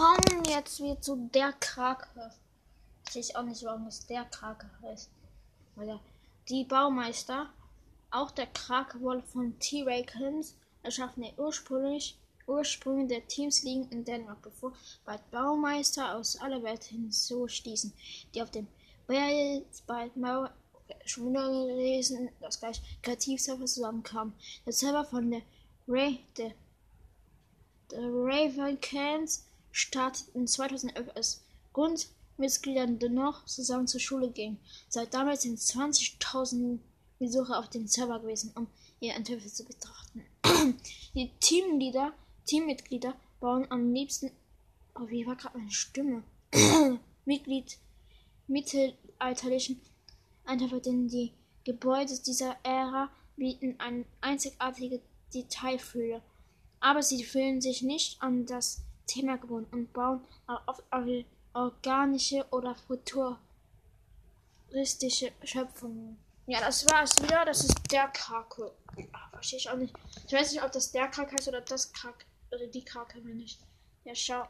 kommen jetzt wieder zu der Krake. Ich weiß auch nicht, warum das der Krake heißt. Weil die Baumeister, auch der Krake wurde von T-Rakens erschaffen, der ursprünglich Ursprünge der Teams liegen in Dänemark, bevor bald Baumeister aus aller Welt hinzustießen, die auf dem Bald schon wieder gelesen, das gleich Kreativserver zusammenkamen. Der Server von der Ray, der, der Ravencans starteten 2011 als Grundmitgliedern dennoch zusammen zur Schule gingen. Seit damals sind 20.000 Besucher auf dem Server gewesen, um ihr Entwürfe zu betrachten. Die Teamleader Teammitglieder bauen am liebsten. Oh, wie war gerade meine Stimme? Mitglied mittelalterlichen Entwürfe, denn die Gebäude dieser Ära bieten eine einzigartige Detailfülle. Aber sie fühlen sich nicht an das Thema gebunden und bauen auf organische oder futuristische Schöpfungen. Ja, das war's wieder. Das ist der Krake. Verstehe ich auch nicht. Ich weiß nicht, ob das der Krake heißt oder das Krake. Oder die Krake, wenn nicht. Ja, schau.